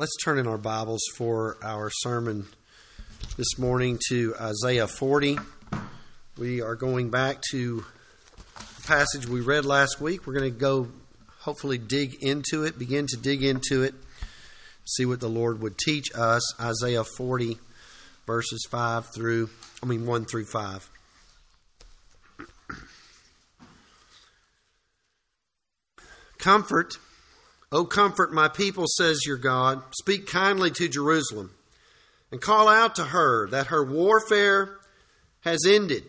Let's turn in our Bibles for our sermon this morning to Isaiah 40. We are going back to the passage we read last week. We're going to go, hopefully, dig into it, begin to dig into it, see what the Lord would teach us. Isaiah 40, verses 5 through, I mean, 1 through 5. Comfort O comfort my people, says your God. Speak kindly to Jerusalem and call out to her that her warfare has ended,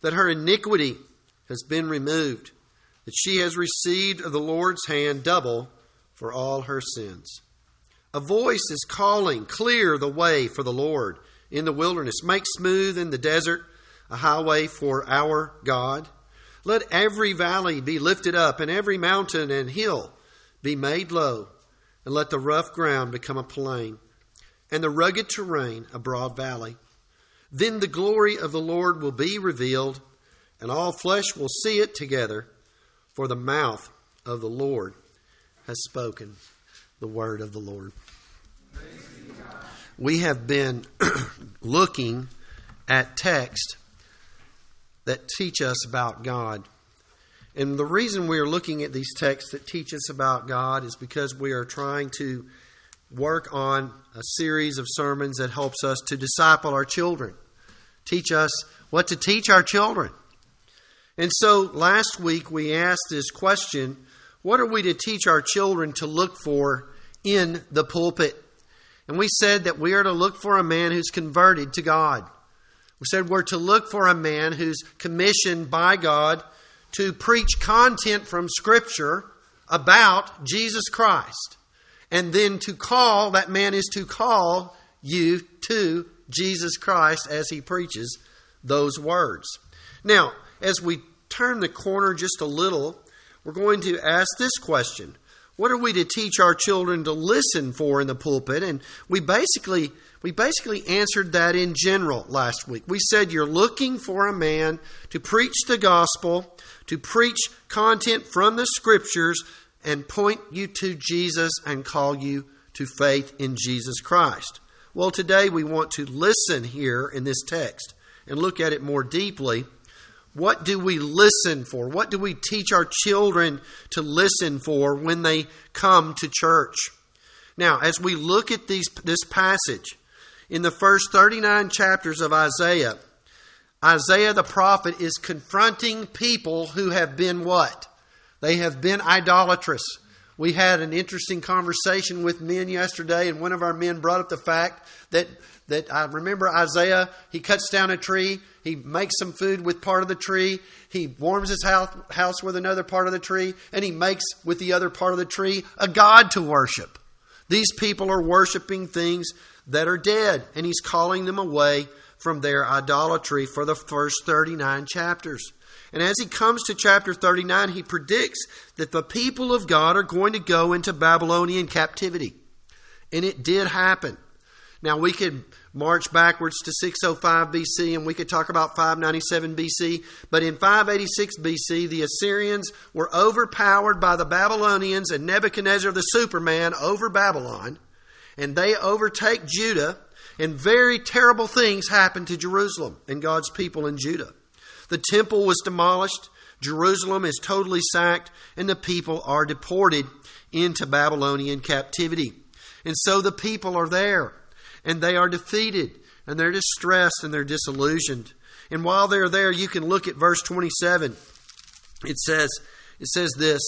that her iniquity has been removed, that she has received of the Lord's hand double for all her sins. A voice is calling, Clear the way for the Lord in the wilderness, make smooth in the desert a highway for our God. Let every valley be lifted up, and every mountain and hill be made low, and let the rough ground become a plain, and the rugged terrain a broad valley. Then the glory of the Lord will be revealed, and all flesh will see it together, for the mouth of the Lord has spoken the word of the Lord. We have been looking at text that teach us about God. And the reason we are looking at these texts that teach us about God is because we are trying to work on a series of sermons that helps us to disciple our children, teach us what to teach our children. And so last week we asked this question what are we to teach our children to look for in the pulpit? And we said that we are to look for a man who's converted to God. We said we're to look for a man who's commissioned by God to preach content from Scripture about Jesus Christ. And then to call, that man is to call you to Jesus Christ as he preaches those words. Now, as we turn the corner just a little, we're going to ask this question What are we to teach our children to listen for in the pulpit? And we basically we basically answered that in general last week. We said you're looking for a man to preach the gospel, to preach content from the scriptures, and point you to Jesus and call you to faith in Jesus Christ. Well, today we want to listen here in this text and look at it more deeply. What do we listen for? What do we teach our children to listen for when they come to church? Now, as we look at these, this passage, in the first 39 chapters of Isaiah, Isaiah the prophet is confronting people who have been what? They have been idolatrous. We had an interesting conversation with men yesterday, and one of our men brought up the fact that, that I remember Isaiah, he cuts down a tree, he makes some food with part of the tree, he warms his house, house with another part of the tree, and he makes with the other part of the tree a God to worship. These people are worshiping things that are dead, and he's calling them away from their idolatry for the first 39 chapters. And as he comes to chapter 39, he predicts that the people of God are going to go into Babylonian captivity. And it did happen. Now, we could march backwards to 605 BC and we could talk about 597 BC, but in 586 BC, the Assyrians were overpowered by the Babylonians and Nebuchadnezzar the Superman over Babylon and they overtake Judah, and very terrible things happen to Jerusalem and God's people in Judah. The temple was demolished, Jerusalem is totally sacked, and the people are deported into Babylonian captivity. And so the people are there, and they are defeated, and they're distressed, and they're disillusioned. And while they're there, you can look at verse 27. It says, it says this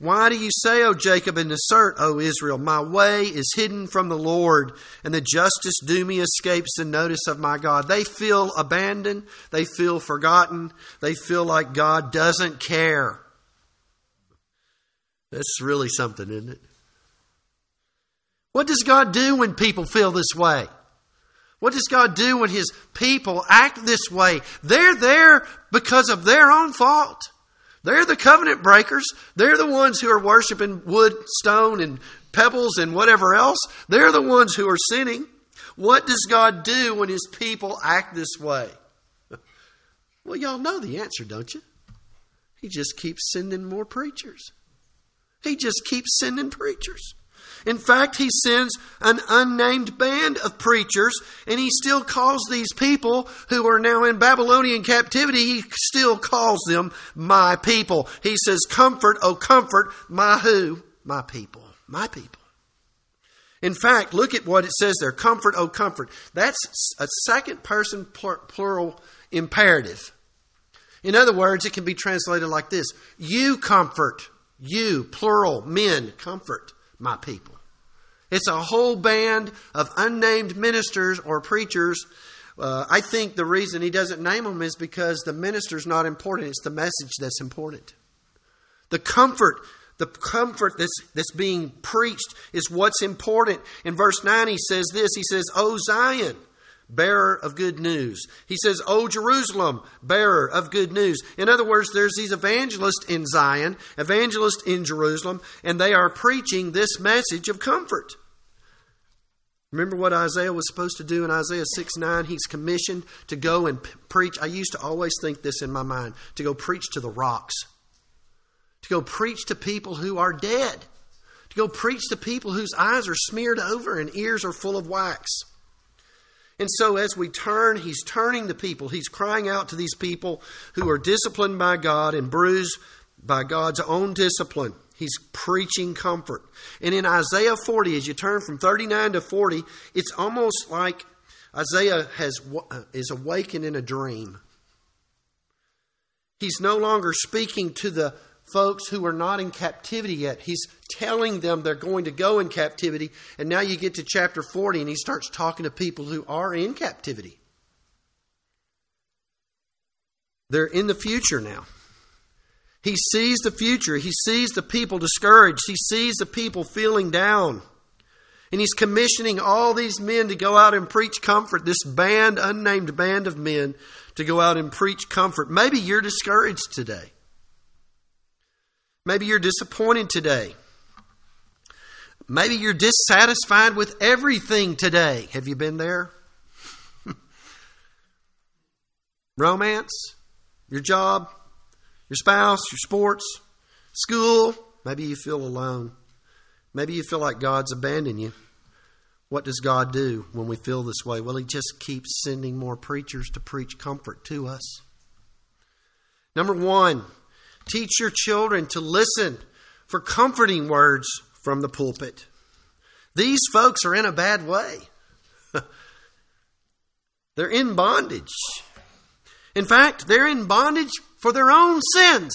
why do you say, O Jacob, and assert, O Israel, my way is hidden from the Lord, and the justice due me escapes the notice of my God? They feel abandoned, they feel forgotten, they feel like God doesn't care. That's really something, isn't it? What does God do when people feel this way? What does God do when His people act this way? They're there because of their own fault. They're the covenant breakers. They're the ones who are worshiping wood, stone, and pebbles and whatever else. They're the ones who are sinning. What does God do when his people act this way? Well, y'all know the answer, don't you? He just keeps sending more preachers. He just keeps sending preachers. In fact, he sends an unnamed band of preachers, and he still calls these people who are now in Babylonian captivity, he still calls them my people. He says, Comfort, oh comfort, my who? My people. My people. In fact, look at what it says there comfort, oh comfort. That's a second person plural imperative. In other words, it can be translated like this You comfort, you, plural, men, comfort my people. It's a whole band of unnamed ministers or preachers. Uh, I think the reason he doesn't name them is because the minister's not important. It's the message that's important. The comfort, the comfort that's, that's being preached is what's important. In verse 9, he says this He says, O Zion, bearer of good news. He says, O Jerusalem, bearer of good news. In other words, there's these evangelists in Zion, evangelists in Jerusalem, and they are preaching this message of comfort. Remember what Isaiah was supposed to do in Isaiah 6 9? He's commissioned to go and preach. I used to always think this in my mind to go preach to the rocks, to go preach to people who are dead, to go preach to people whose eyes are smeared over and ears are full of wax. And so, as we turn, he's turning the people. He's crying out to these people who are disciplined by God and bruised by God's own discipline. He's preaching comfort. And in Isaiah 40, as you turn from 39 to 40, it's almost like Isaiah has, uh, is awakened in a dream. He's no longer speaking to the folks who are not in captivity yet. He's telling them they're going to go in captivity. And now you get to chapter 40 and he starts talking to people who are in captivity. They're in the future now. He sees the future. He sees the people discouraged. He sees the people feeling down. And he's commissioning all these men to go out and preach comfort, this band, unnamed band of men, to go out and preach comfort. Maybe you're discouraged today. Maybe you're disappointed today. Maybe you're dissatisfied with everything today. Have you been there? Romance, your job, your spouse, your sports, school. Maybe you feel alone. Maybe you feel like God's abandoned you. What does God do when we feel this way? Well, He just keeps sending more preachers to preach comfort to us. Number one, teach your children to listen for comforting words from the pulpit. These folks are in a bad way. they're in bondage. In fact, they're in bondage for their own sins.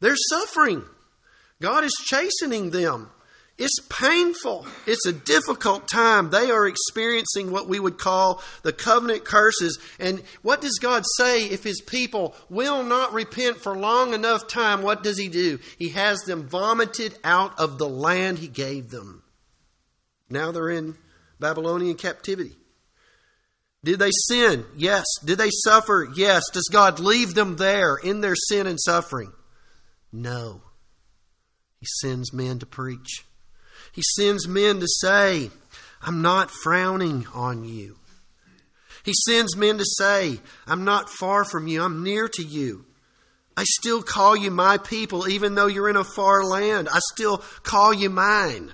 They're suffering. God is chastening them. It's painful. It's a difficult time. They are experiencing what we would call the covenant curses. And what does God say if his people will not repent for long enough time? What does he do? He has them vomited out of the land he gave them. Now they're in Babylonian captivity. Did they sin? Yes. Did they suffer? Yes. Does God leave them there in their sin and suffering? No. He sends men to preach. He sends men to say, I'm not frowning on you. He sends men to say, I'm not far from you, I'm near to you. I still call you my people, even though you're in a far land. I still call you mine.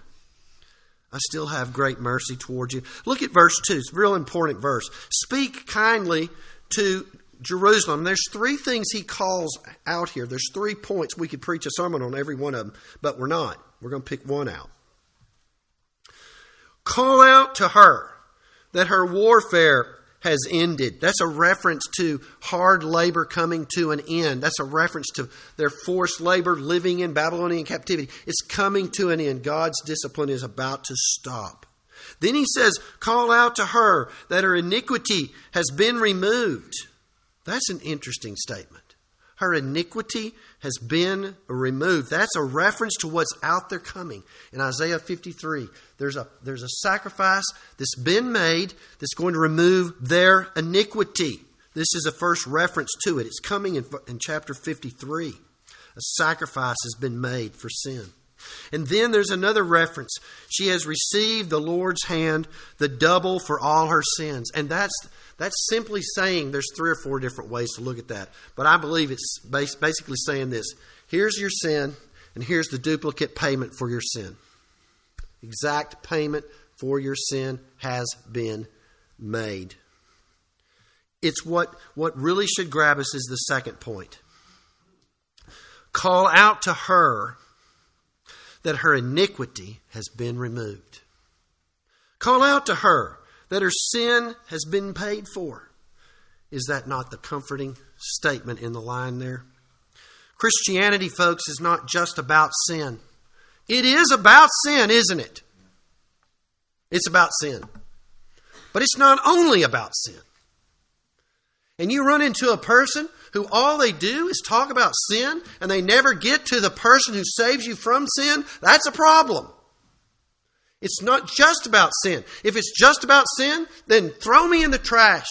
I still have great mercy towards you. Look at verse 2. It's a real important verse. Speak kindly to Jerusalem. There's three things he calls out here. There's three points. We could preach a sermon on every one of them, but we're not. We're going to pick one out. Call out to her that her warfare has ended. That's a reference to hard labor coming to an end. That's a reference to their forced labor living in Babylonian captivity. It's coming to an end. God's discipline is about to stop. Then he says, Call out to her that her iniquity has been removed. That's an interesting statement. Her iniquity has been removed. That's a reference to what's out there coming. In Isaiah 53, there's a, there's a sacrifice that's been made that's going to remove their iniquity. This is a first reference to it. It's coming in, in chapter 53. A sacrifice has been made for sin. And then there's another reference. She has received the Lord's hand, the double for all her sins. And that's that's simply saying there's three or four different ways to look at that. But I believe it's basically saying this here's your sin, and here's the duplicate payment for your sin. Exact payment for your sin has been made. It's what, what really should grab us is the second point. Call out to her that her iniquity has been removed. Call out to her that her sin has been paid for. Is that not the comforting statement in the line there? Christianity, folks, is not just about sin. It is about sin, isn't it? It's about sin. But it's not only about sin. And you run into a person who all they do is talk about sin and they never get to the person who saves you from sin, that's a problem. It's not just about sin. If it's just about sin, then throw me in the trash.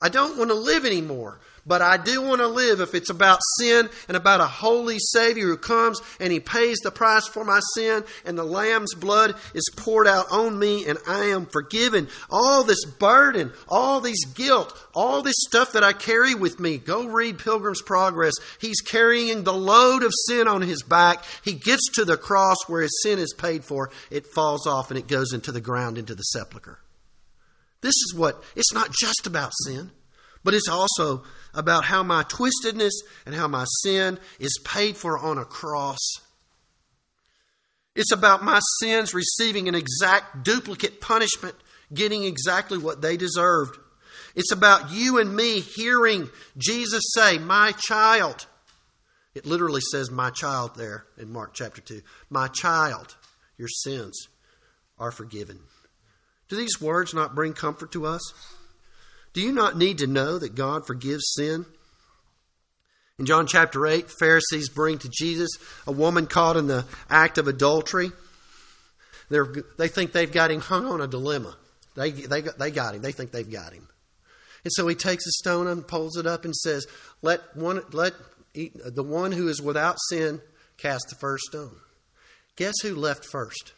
I don't want to live anymore. But I do want to live if it's about sin and about a holy Savior who comes and He pays the price for my sin and the Lamb's blood is poured out on me and I am forgiven. All this burden, all this guilt, all this stuff that I carry with me. Go read Pilgrim's Progress. He's carrying the load of sin on His back. He gets to the cross where His sin is paid for. It falls off and it goes into the ground, into the sepulchre. This is what, it's not just about sin, but it's also about how my twistedness and how my sin is paid for on a cross. It's about my sins receiving an exact duplicate punishment, getting exactly what they deserved. It's about you and me hearing Jesus say, My child. It literally says, My child there in Mark chapter 2. My child, your sins are forgiven. Do these words not bring comfort to us? Do you not need to know that God forgives sin? In John chapter 8, Pharisees bring to Jesus a woman caught in the act of adultery. They're, they think they've got him hung on a dilemma. They, they, they got him. They think they've got him. And so he takes a stone and pulls it up and says, Let, one, let the one who is without sin cast the first stone. Guess who left first?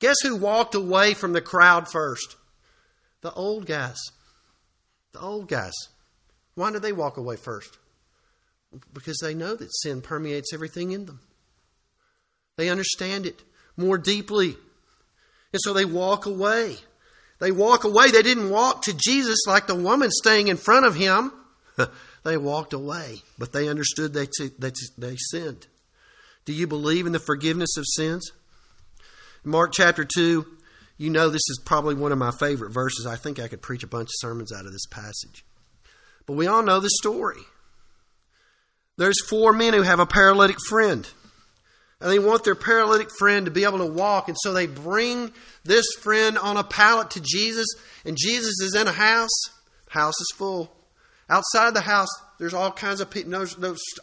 Guess who walked away from the crowd first? The old guys. The old guys. Why do they walk away first? Because they know that sin permeates everything in them. They understand it more deeply. And so they walk away. They walk away. They didn't walk to Jesus like the woman staying in front of him. they walked away, but they understood they, t- they, t- they sinned. Do you believe in the forgiveness of sins? Mark chapter 2, you know this is probably one of my favorite verses. I think I could preach a bunch of sermons out of this passage. But we all know the story. There's four men who have a paralytic friend. And they want their paralytic friend to be able to walk. And so they bring this friend on a pallet to Jesus. And Jesus is in a house. House is full. Outside the house, there's all kinds of people,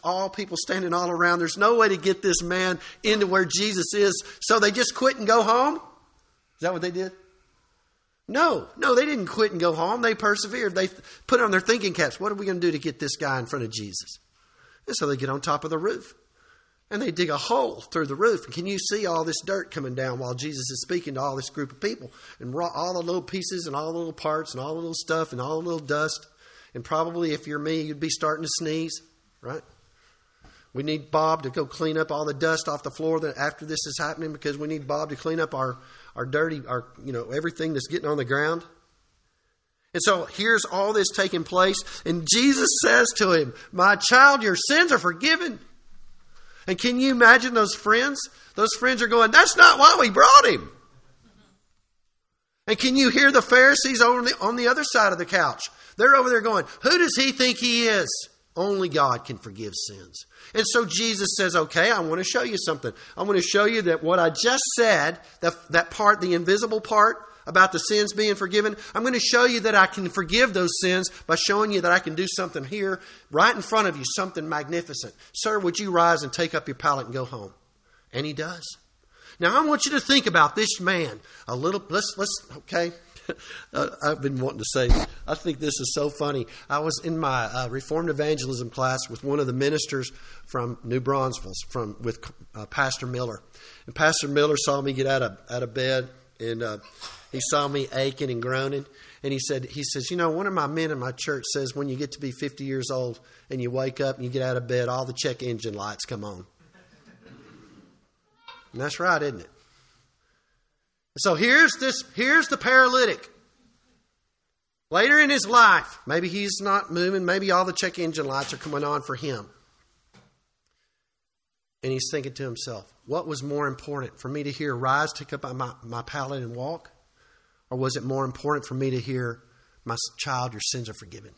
all people standing all around. There's no way to get this man into where Jesus is. So they just quit and go home. Is that what they did? No, no, they didn't quit and go home. They persevered. They put on their thinking caps. What are we going to do to get this guy in front of Jesus? And so they get on top of the roof and they dig a hole through the roof. And can you see all this dirt coming down while Jesus is speaking to all this group of people? And all the little pieces and all the little parts and all the little stuff and all the little dust. And probably if you're me, you'd be starting to sneeze, right? We need Bob to go clean up all the dust off the floor after this is happening because we need Bob to clean up our our dirty, our, you know, everything that's getting on the ground. And so here's all this taking place. And Jesus says to him, My child, your sins are forgiven. And can you imagine those friends? Those friends are going, That's not why we brought him. And can you hear the Pharisees on the, on the other side of the couch? They're over there going, Who does he think he is? Only God can forgive sins. And so Jesus says, okay, I want to show you something. I want to show you that what I just said, that, that part, the invisible part about the sins being forgiven, I'm going to show you that I can forgive those sins by showing you that I can do something here, right in front of you, something magnificent. Sir, would you rise and take up your pallet and go home? And he does. Now I want you to think about this man a little. Let's let's okay. I've been wanting to say, I think this is so funny. I was in my uh, Reformed evangelism class with one of the ministers from New Braunfels, from with uh, Pastor Miller, and Pastor Miller saw me get out of out of bed, and uh, he saw me aching and groaning, and he said, he says, you know, one of my men in my church says when you get to be 50 years old and you wake up and you get out of bed, all the check engine lights come on. And that's right, isn't it? So here's this here's the paralytic. Later in his life, maybe he's not moving, maybe all the check engine lights are coming on for him. And he's thinking to himself, what was more important for me to hear, rise, take up my, my pallet and walk? Or was it more important for me to hear, my child, your sins are forgiven?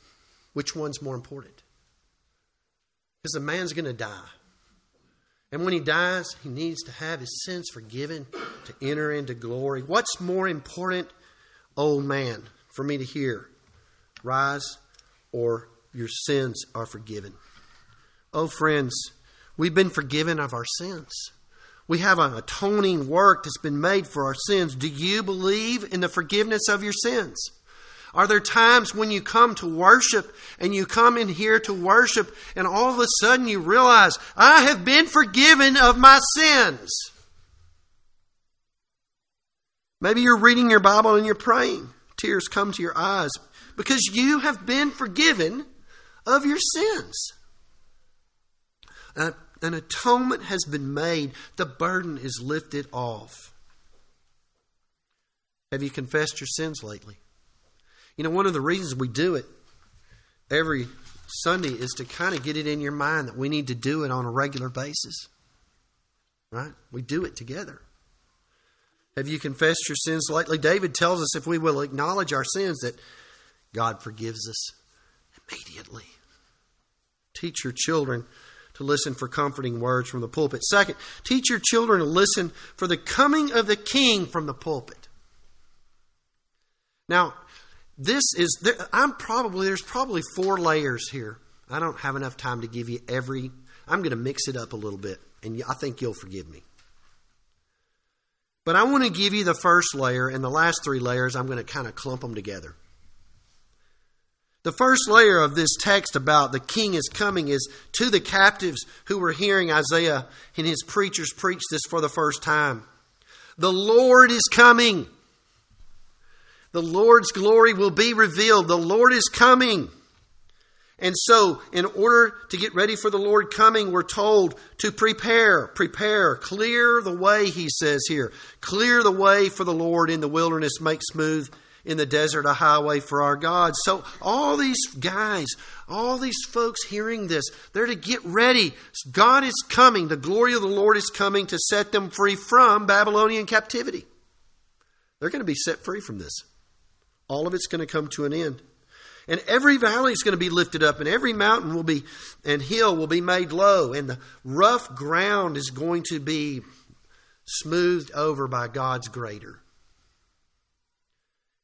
Which one's more important? Because the man's going to die. And when he dies, he needs to have his sins forgiven to enter into glory. What's more important, old man, for me to hear? Rise or your sins are forgiven. Oh, friends, we've been forgiven of our sins. We have an atoning work that's been made for our sins. Do you believe in the forgiveness of your sins? Are there times when you come to worship and you come in here to worship and all of a sudden you realize, I have been forgiven of my sins? Maybe you're reading your Bible and you're praying. Tears come to your eyes because you have been forgiven of your sins. An atonement has been made, the burden is lifted off. Have you confessed your sins lately? You know, one of the reasons we do it every Sunday is to kind of get it in your mind that we need to do it on a regular basis. Right? We do it together. Have you confessed your sins lately? David tells us if we will acknowledge our sins that God forgives us immediately. Teach your children to listen for comforting words from the pulpit. Second, teach your children to listen for the coming of the king from the pulpit. Now, this is there, i'm probably there's probably four layers here. I don't have enough time to give you every i'm going to mix it up a little bit and i think you'll forgive me. But i want to give you the first layer and the last three layers i'm going to kind of clump them together. The first layer of this text about the king is coming is to the captives who were hearing isaiah and his preachers preach this for the first time. The lord is coming the Lord's glory will be revealed. The Lord is coming. And so, in order to get ready for the Lord coming, we're told to prepare, prepare, clear the way, he says here. Clear the way for the Lord in the wilderness, make smooth in the desert a highway for our God. So, all these guys, all these folks hearing this, they're to get ready. God is coming. The glory of the Lord is coming to set them free from Babylonian captivity. They're going to be set free from this. All of it's going to come to an end. And every valley is going to be lifted up, and every mountain will be and hill will be made low, and the rough ground is going to be smoothed over by God's greater.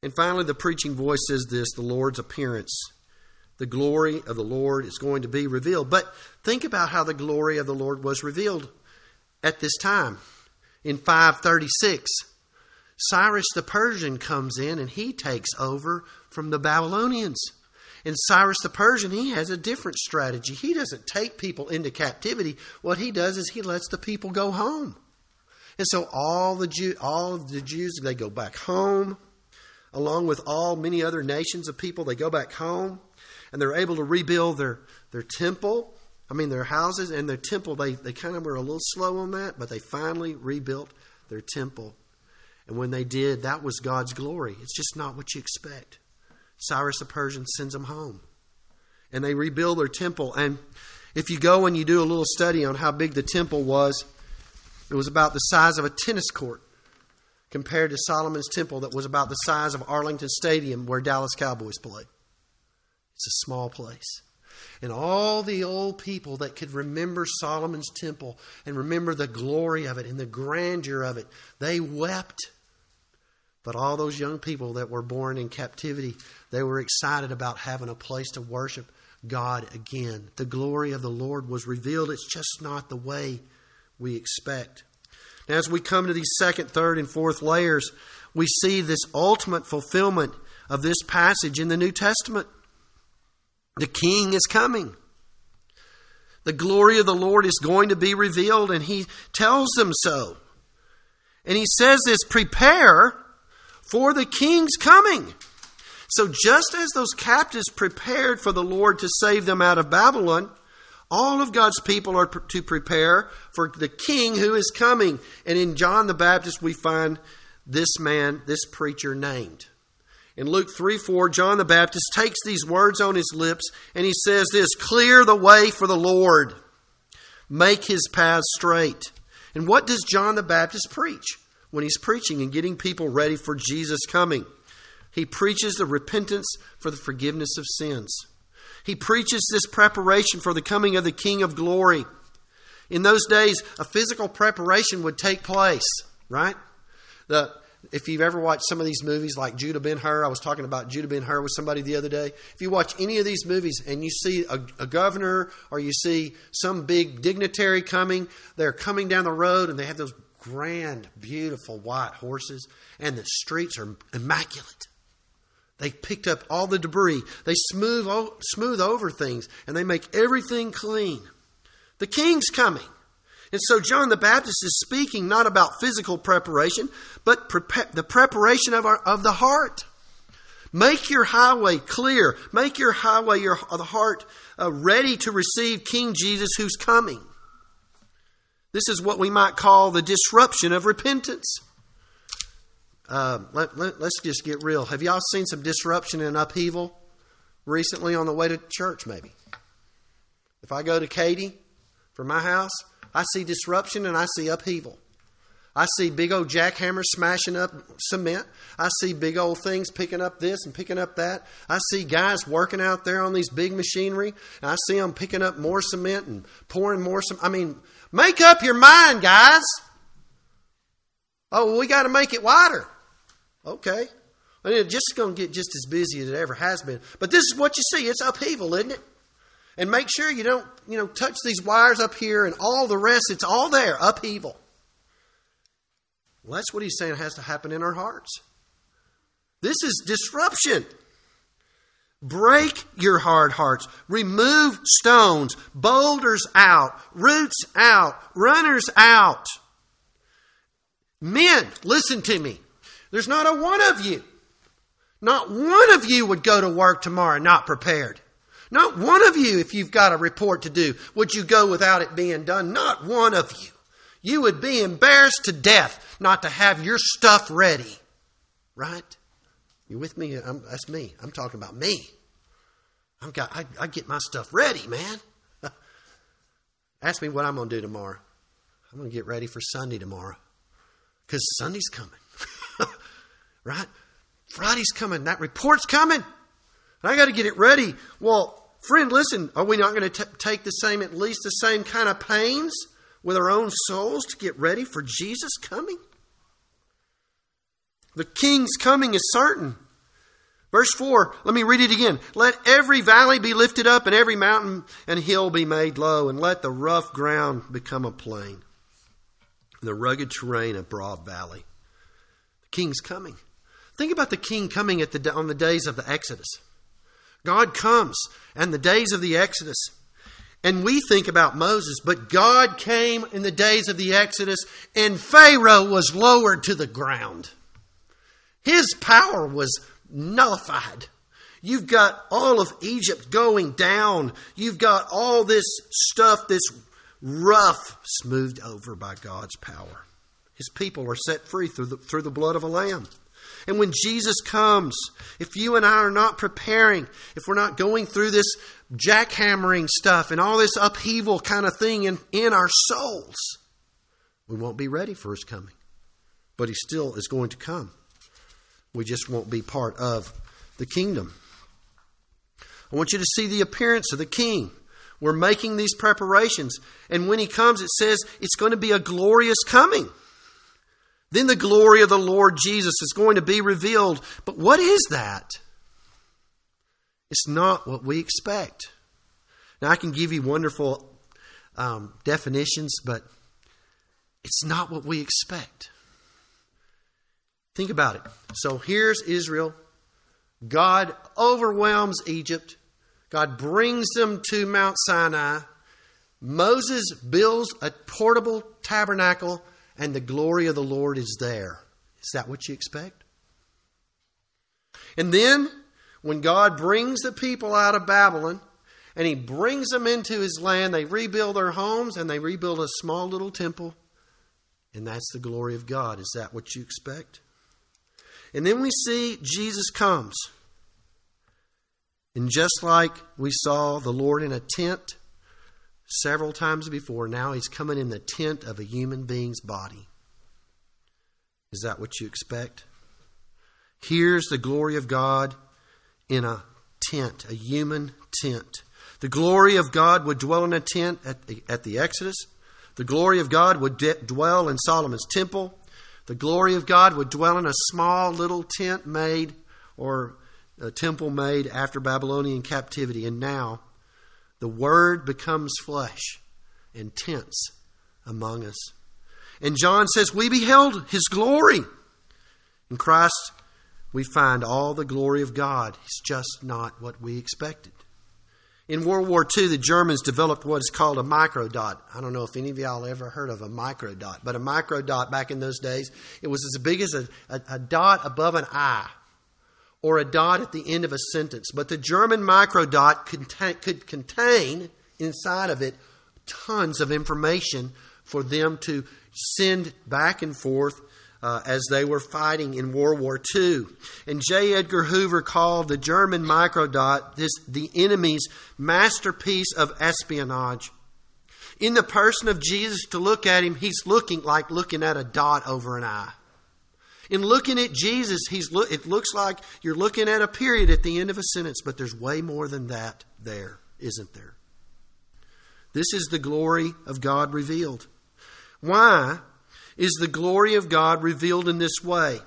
And finally, the preaching voice says this the Lord's appearance. The glory of the Lord is going to be revealed. But think about how the glory of the Lord was revealed at this time in 536. Cyrus the Persian comes in and he takes over from the Babylonians. And Cyrus the Persian, he has a different strategy. He doesn't take people into captivity. What he does is he lets the people go home. And so all the Jew, all of the Jews, they go back home, along with all many other nations of people. They go back home, and they're able to rebuild their their temple. I mean, their houses and their temple. They they kind of were a little slow on that, but they finally rebuilt their temple. And when they did, that was God's glory. It's just not what you expect. Cyrus the Persian sends them home. And they rebuild their temple. And if you go and you do a little study on how big the temple was, it was about the size of a tennis court compared to Solomon's temple that was about the size of Arlington Stadium where Dallas Cowboys play. It's a small place. And all the old people that could remember Solomon's temple and remember the glory of it and the grandeur of it, they wept but all those young people that were born in captivity, they were excited about having a place to worship God again. The glory of the Lord was revealed. It's just not the way we expect. Now, as we come to these second, third, and fourth layers, we see this ultimate fulfillment of this passage in the New Testament. The King is coming. The glory of the Lord is going to be revealed, and He tells them so. And He says this prepare for the king's coming. So, just as those captives prepared for the Lord to save them out of Babylon, all of God's people are to prepare for the king who is coming. And in John the Baptist, we find this man, this preacher named. In Luke 3 4, John the Baptist takes these words on his lips and he says this Clear the way for the Lord, make his path straight. And what does John the Baptist preach when he's preaching and getting people ready for Jesus' coming? He preaches the repentance for the forgiveness of sins. He preaches this preparation for the coming of the King of glory. In those days, a physical preparation would take place, right? The, if you've ever watched some of these movies like Judah Ben Hur, I was talking about Judah Ben Hur with somebody the other day. If you watch any of these movies and you see a, a, governor or you see some big dignitary coming, they're coming down the road and they have those grand, beautiful white horses, and the streets are immaculate. They picked up all the debris. They smooth, smooth over things and they make everything clean. The king's coming. And so John the Baptist is speaking not about physical preparation, but the preparation of, our, of the heart. Make your highway clear. Make your highway, your the heart, uh, ready to receive King Jesus who's coming. This is what we might call the disruption of repentance. Uh, let, let, let's just get real. Have y'all seen some disruption and upheaval recently on the way to church, maybe? If I go to Katy from my house, I see disruption and I see upheaval. I see big old jackhammers smashing up cement. I see big old things picking up this and picking up that. I see guys working out there on these big machinery. I see them picking up more cement and pouring more cement. I mean, make up your mind, guys. Oh, well, we got to make it wider. Okay. And it's just going to get just as busy as it ever has been. But this is what you see. It's upheaval, isn't it? And make sure you don't, you know, touch these wires up here and all the rest. It's all there, upheaval. Well, that's what he's saying has to happen in our hearts. This is disruption. Break your hard hearts. Remove stones, boulders out, roots out, runners out. Men, listen to me. There's not a one of you. Not one of you would go to work tomorrow not prepared. Not one of you, if you've got a report to do, would you go without it being done. Not one of you. You would be embarrassed to death not to have your stuff ready. Right? You with me? I'm, that's me. I'm talking about me. I'm got, I, I get my stuff ready, man. Ask me what I'm going to do tomorrow. I'm going to get ready for Sunday tomorrow because Sunday's coming. right? Friday's coming. That report's coming. I got to get it ready. Well, friend, listen, are we not going to take the same, at least the same kind of pains with our own souls to get ready for Jesus coming? The king's coming is certain. Verse 4, let me read it again. Let every valley be lifted up, and every mountain and hill be made low, and let the rough ground become a plain, the rugged terrain a broad valley. The king's coming. Think about the king coming at the, on the days of the Exodus. God comes and the days of the Exodus. And we think about Moses, but God came in the days of the Exodus and Pharaoh was lowered to the ground. His power was nullified. You've got all of Egypt going down. You've got all this stuff, this rough, smoothed over by God's power. His people are set free through the, through the blood of a lamb. And when Jesus comes, if you and I are not preparing, if we're not going through this jackhammering stuff and all this upheaval kind of thing in, in our souls, we won't be ready for his coming. But he still is going to come. We just won't be part of the kingdom. I want you to see the appearance of the king. We're making these preparations. And when he comes, it says it's going to be a glorious coming. Then the glory of the Lord Jesus is going to be revealed. But what is that? It's not what we expect. Now, I can give you wonderful um, definitions, but it's not what we expect. Think about it. So here's Israel. God overwhelms Egypt. God brings them to Mount Sinai. Moses builds a portable tabernacle and the glory of the Lord is there. Is that what you expect? And then, when God brings the people out of Babylon and He brings them into His land, they rebuild their homes and they rebuild a small little temple. And that's the glory of God. Is that what you expect? And then we see Jesus comes. And just like we saw the Lord in a tent several times before, now he's coming in the tent of a human being's body. Is that what you expect? Here's the glory of God in a tent, a human tent. The glory of God would dwell in a tent at the, at the Exodus. The glory of God would de- dwell in Solomon's temple. The glory of God would dwell in a small little tent made or a temple made after Babylonian captivity. And now the Word becomes flesh and tents among us. And John says, We beheld His glory. In Christ, we find all the glory of God. It's just not what we expected. In World War II, the Germans developed what is called a microdot. I don't know if any of y'all ever heard of a microdot, but a microdot back in those days, it was as big as a, a, a dot above an I or a dot at the end of a sentence. But the German microdot could contain inside of it tons of information for them to send back and forth uh, as they were fighting in World War II. And J. Edgar Hoover called the German microdot this the enemy's masterpiece of espionage. In the person of Jesus, to look at him, he's looking like looking at a dot over an I. In looking at Jesus, he's it looks like you're looking at a period at the end of a sentence, but there's way more than that there, isn't there? This is the glory of God revealed. Why is the glory of God revealed in this way?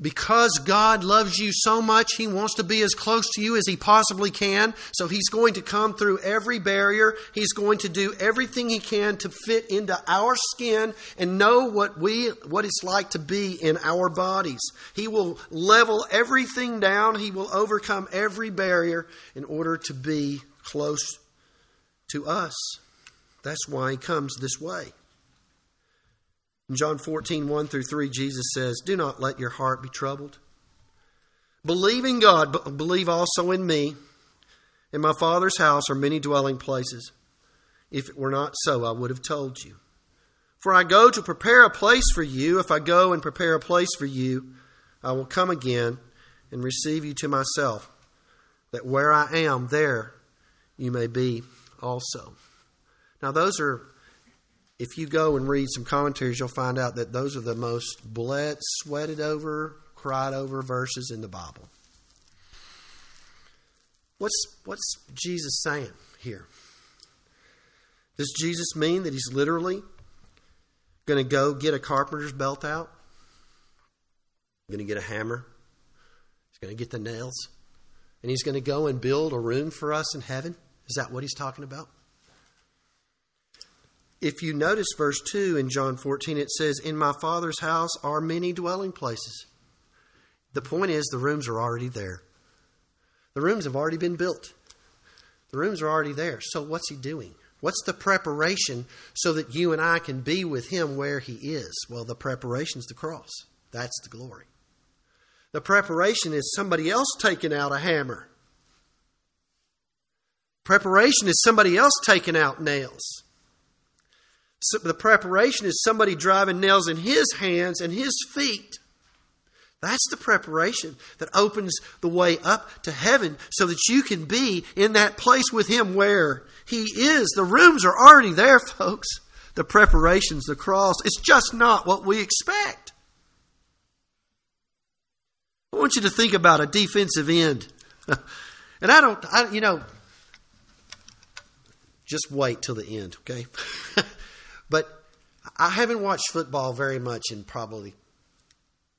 Because God loves you so much, He wants to be as close to you as He possibly can. So He's going to come through every barrier. He's going to do everything He can to fit into our skin and know what we what it's like to be in our bodies. He will level everything down. He will overcome every barrier in order to be close to us. That's why He comes this way. In John 14, 1 through 3, Jesus says, Do not let your heart be troubled. Believe in God, believe also in me. In my Father's house are many dwelling places. If it were not so, I would have told you. For I go to prepare a place for you. If I go and prepare a place for you, I will come again and receive you to myself, that where I am, there you may be also. Now, those are if you go and read some commentaries, you'll find out that those are the most bled, sweated over, cried over verses in the Bible. What's, what's Jesus saying here? Does Jesus mean that he's literally going to go get a carpenter's belt out? Going to get a hammer? He's going to get the nails? And he's going to go and build a room for us in heaven? Is that what he's talking about? If you notice verse 2 in John 14, it says, In my Father's house are many dwelling places. The point is, the rooms are already there. The rooms have already been built. The rooms are already there. So, what's he doing? What's the preparation so that you and I can be with him where he is? Well, the preparation is the cross. That's the glory. The preparation is somebody else taking out a hammer. Preparation is somebody else taking out nails. So the preparation is somebody driving nails in his hands and his feet. That's the preparation that opens the way up to heaven so that you can be in that place with him where he is. The rooms are already there, folks. The preparation's the cross. It's just not what we expect. I want you to think about a defensive end. and I don't, I, you know, just wait till the end, okay? But I haven't watched football very much in probably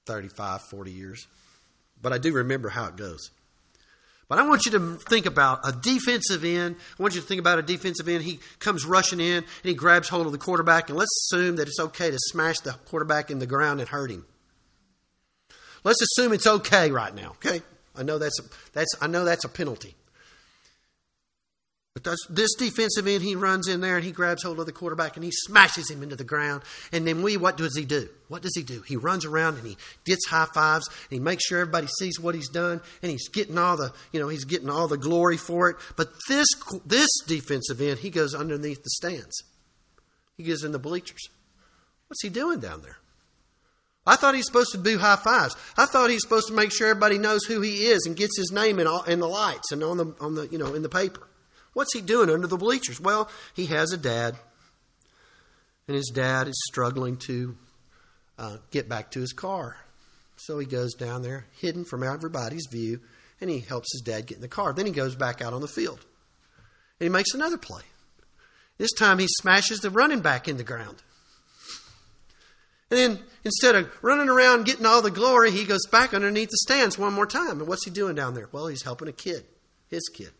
35, 40 years. But I do remember how it goes. But I want you to think about a defensive end. I want you to think about a defensive end. He comes rushing in and he grabs hold of the quarterback, and let's assume that it's okay to smash the quarterback in the ground and hurt him. Let's assume it's okay right now. Okay, I know that's a, that's I know that's a penalty. But this defensive end, he runs in there and he grabs hold of the quarterback and he smashes him into the ground. And then we, what does he do? What does he do? He runs around and he gets high fives and he makes sure everybody sees what he's done and he's getting all the, you know, he's getting all the glory for it. But this this defensive end, he goes underneath the stands. He goes in the bleachers. What's he doing down there? I thought he's supposed to do high fives. I thought he's supposed to make sure everybody knows who he is and gets his name in, all, in the lights and on the on the you know in the paper. What's he doing under the bleachers? Well, he has a dad, and his dad is struggling to uh, get back to his car. So he goes down there, hidden from everybody's view, and he helps his dad get in the car. Then he goes back out on the field, and he makes another play. This time he smashes the running back in the ground. And then instead of running around getting all the glory, he goes back underneath the stands one more time. And what's he doing down there? Well, he's helping a kid, his kid.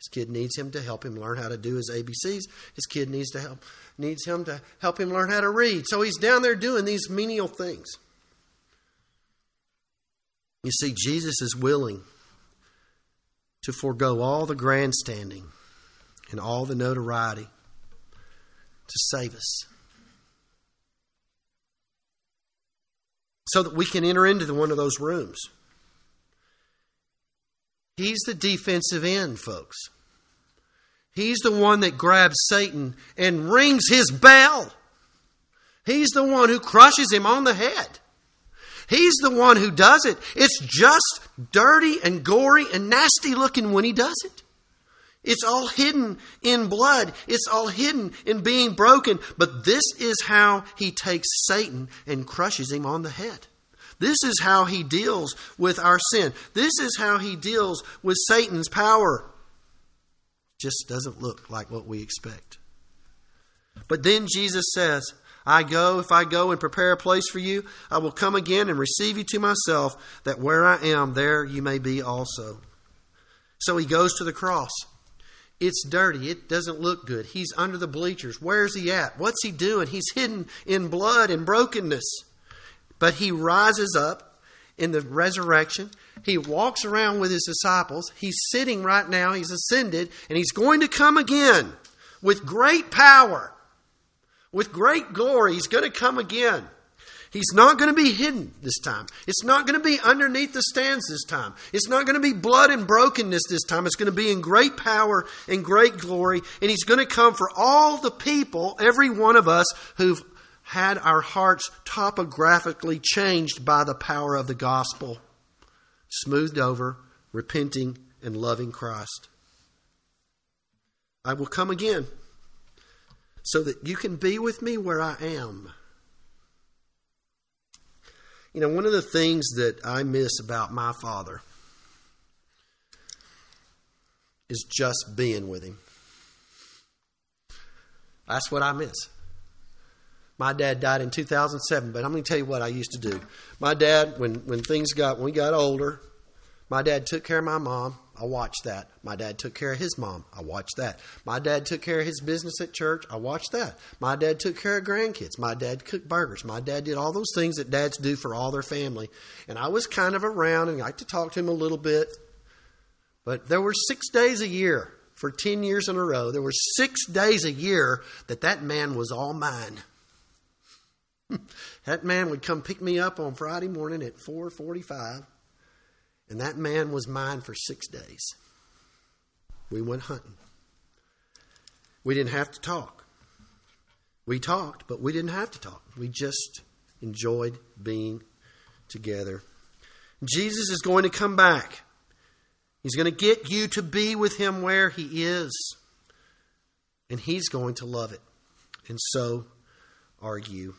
His kid needs him to help him learn how to do his ABCs. His kid needs to help needs him to help him learn how to read. So he's down there doing these menial things. You see, Jesus is willing to forego all the grandstanding and all the notoriety to save us. so that we can enter into one of those rooms. He's the defensive end, folks. He's the one that grabs Satan and rings his bell. He's the one who crushes him on the head. He's the one who does it. It's just dirty and gory and nasty looking when he does it. It's all hidden in blood. It's all hidden in being broken. But this is how he takes Satan and crushes him on the head. This is how he deals with our sin. This is how he deals with Satan's power. Just doesn't look like what we expect. But then Jesus says, I go, if I go and prepare a place for you, I will come again and receive you to myself, that where I am, there you may be also. So he goes to the cross. It's dirty. It doesn't look good. He's under the bleachers. Where's he at? What's he doing? He's hidden in blood and brokenness. But he rises up in the resurrection. He walks around with his disciples. He's sitting right now. He's ascended, and he's going to come again with great power, with great glory. He's going to come again. He's not going to be hidden this time. It's not going to be underneath the stands this time. It's not going to be blood and brokenness this time. It's going to be in great power and great glory. And He's going to come for all the people, every one of us who've had our hearts topographically changed by the power of the gospel, smoothed over, repenting, and loving Christ. I will come again so that you can be with me where I am. You know, one of the things that I miss about my father is just being with him. That's what I miss. My dad died in 2007, but I'm going to tell you what I used to do. My dad, when, when things got, when we got older, my dad took care of my mom. I watched that. My dad took care of his mom. I watched that. My dad took care of his business at church. I watched that. My dad took care of grandkids. My dad cooked burgers. My dad did all those things that dads do for all their family. And I was kind of around and I liked to talk to him a little bit. But there were six days a year for 10 years in a row. There were six days a year that that man was all mine. that man would come pick me up on Friday morning at 445 and that man was mine for six days. We went hunting. We didn't have to talk. We talked, but we didn't have to talk. We just enjoyed being together. Jesus is going to come back. He's going to get you to be with him where he is. And he's going to love it. And so are you.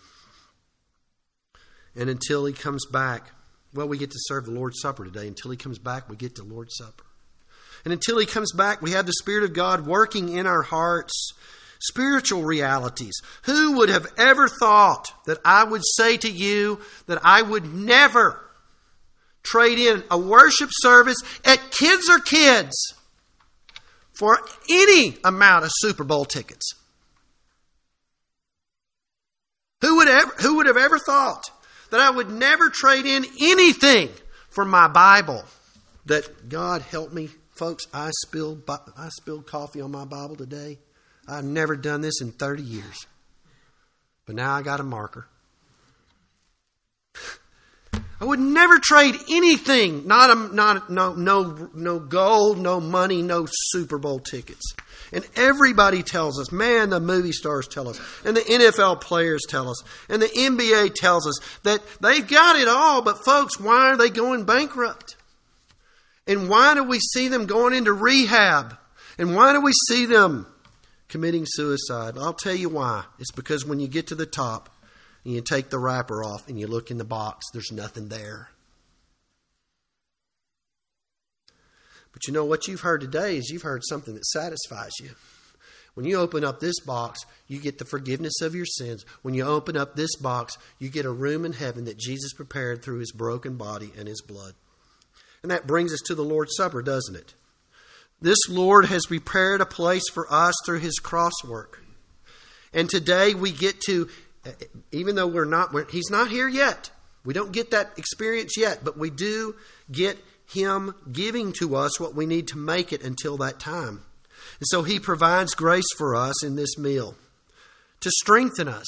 And until he comes back, well, we get to serve the Lord's Supper today. Until He comes back, we get to Lord's Supper. And until He comes back, we have the Spirit of God working in our hearts. Spiritual realities. Who would have ever thought that I would say to you that I would never trade in a worship service at Kids or Kids for any amount of Super Bowl tickets? Who would, ever, who would have ever thought that I would never trade in anything for my Bible. That God help me, folks. I spilled I spilled coffee on my Bible today. I've never done this in 30 years. But now I got a marker. I would never trade anything, not a, not no no no gold, no money, no Super Bowl tickets. And everybody tells us, man, the movie stars tell us, and the NFL players tell us, and the NBA tells us that they've got it all, but folks, why are they going bankrupt? And why do we see them going into rehab? And why do we see them committing suicide? I'll tell you why. It's because when you get to the top and you take the wrapper off and you look in the box, there's nothing there. But you know what you've heard today is you've heard something that satisfies you. When you open up this box, you get the forgiveness of your sins. When you open up this box, you get a room in heaven that Jesus prepared through his broken body and his blood. And that brings us to the Lord's Supper, doesn't it? This Lord has prepared a place for us through his cross work. And today we get to, even though we're not, we're, he's not here yet. We don't get that experience yet, but we do get him giving to us what we need to make it until that time. And so He provides grace for us in this meal to strengthen us,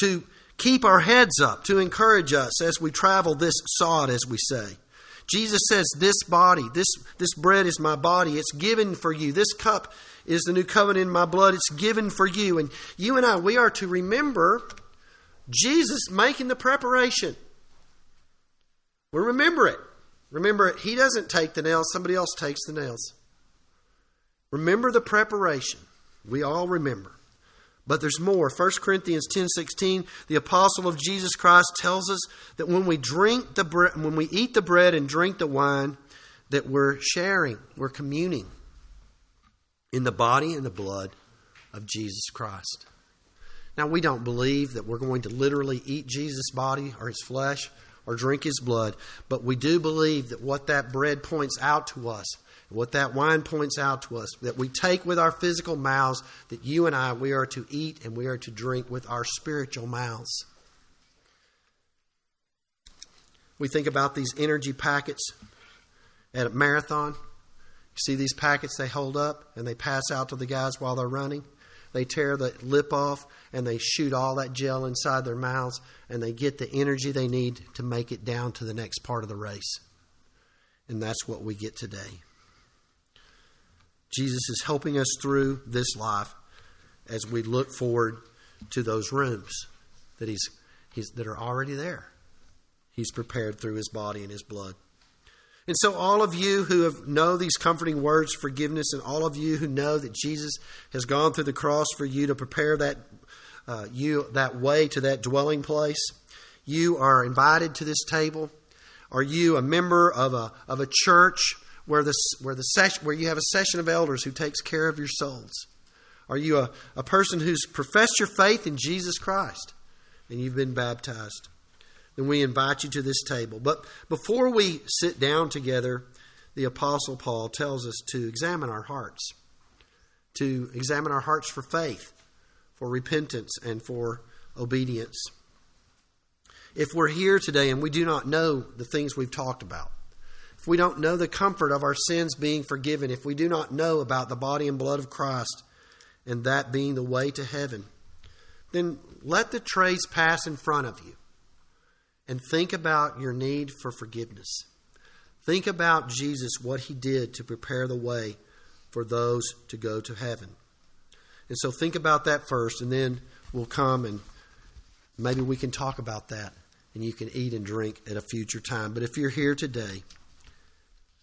to keep our heads up, to encourage us as we travel this sod, as we say. Jesus says, This body, this, this bread is my body. It's given for you. This cup is the new covenant in my blood. It's given for you. And you and I, we are to remember Jesus making the preparation. We remember it. Remember, he doesn't take the nails, somebody else takes the nails. Remember the preparation. We all remember. But there's more. 1 Corinthians 10:16, the apostle of Jesus Christ tells us that when we drink the bread, when we eat the bread and drink the wine, that we're sharing, we're communing in the body and the blood of Jesus Christ. Now, we don't believe that we're going to literally eat Jesus' body or his flesh or drink his blood. But we do believe that what that bread points out to us, what that wine points out to us, that we take with our physical mouths, that you and I, we are to eat and we are to drink with our spiritual mouths. We think about these energy packets at a marathon. You see these packets they hold up and they pass out to the guys while they're running. They tear the lip off and they shoot all that gel inside their mouths and they get the energy they need to make it down to the next part of the race. And that's what we get today. Jesus is helping us through this life as we look forward to those rooms that he's, he's that are already there. He's prepared through his body and his blood. And so, all of you who have know these comforting words, forgiveness, and all of you who know that Jesus has gone through the cross for you to prepare that uh, you that way to that dwelling place, you are invited to this table. Are you a member of a of a church where the where the where you have a session of elders who takes care of your souls? Are you a, a person who's professed your faith in Jesus Christ and you've been baptized? Then we invite you to this table. But before we sit down together, the Apostle Paul tells us to examine our hearts, to examine our hearts for faith, for repentance, and for obedience. If we're here today and we do not know the things we've talked about, if we don't know the comfort of our sins being forgiven, if we do not know about the body and blood of Christ and that being the way to heaven, then let the trays pass in front of you and think about your need for forgiveness. Think about Jesus, what he did to prepare the way for those to go to heaven. And so think about that first, and then we'll come and maybe we can talk about that and you can eat and drink at a future time. But if you're here today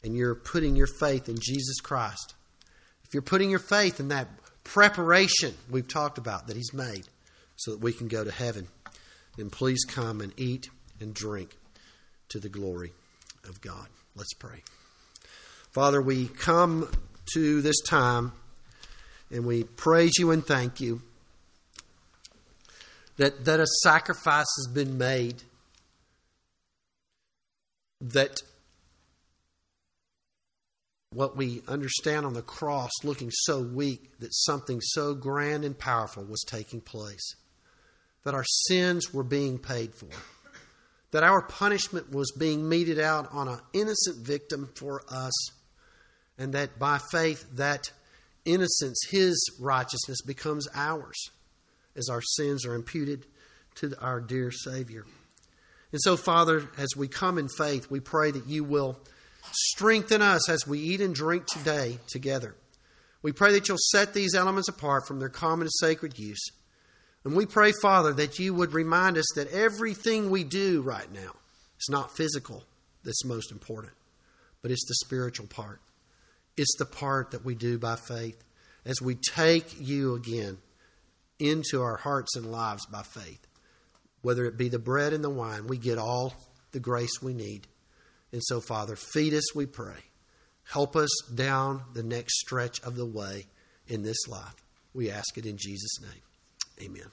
and you're putting your faith in Jesus Christ, if you're putting your faith in that preparation we've talked about that He's made so that we can go to heaven, then please come and eat and drink to the glory of God. Let's pray. Father, we come to this time and we praise you and thank you that, that a sacrifice has been made, that what we understand on the cross looking so weak, that something so grand and powerful was taking place, that our sins were being paid for that our punishment was being meted out on an innocent victim for us, and that by faith, that innocence, his righteousness, becomes ours as our sins are imputed to our dear Savior. And so, Father, as we come in faith, we pray that you will strengthen us as we eat and drink today together. We pray that you'll set these elements apart from their common and sacred use. And we pray, Father, that you would remind us that everything we do right now is not physical that's most important, but it's the spiritual part. It's the part that we do by faith as we take you again into our hearts and lives by faith. Whether it be the bread and the wine, we get all the grace we need. And so, Father, feed us, we pray. Help us down the next stretch of the way in this life. We ask it in Jesus' name. Amen.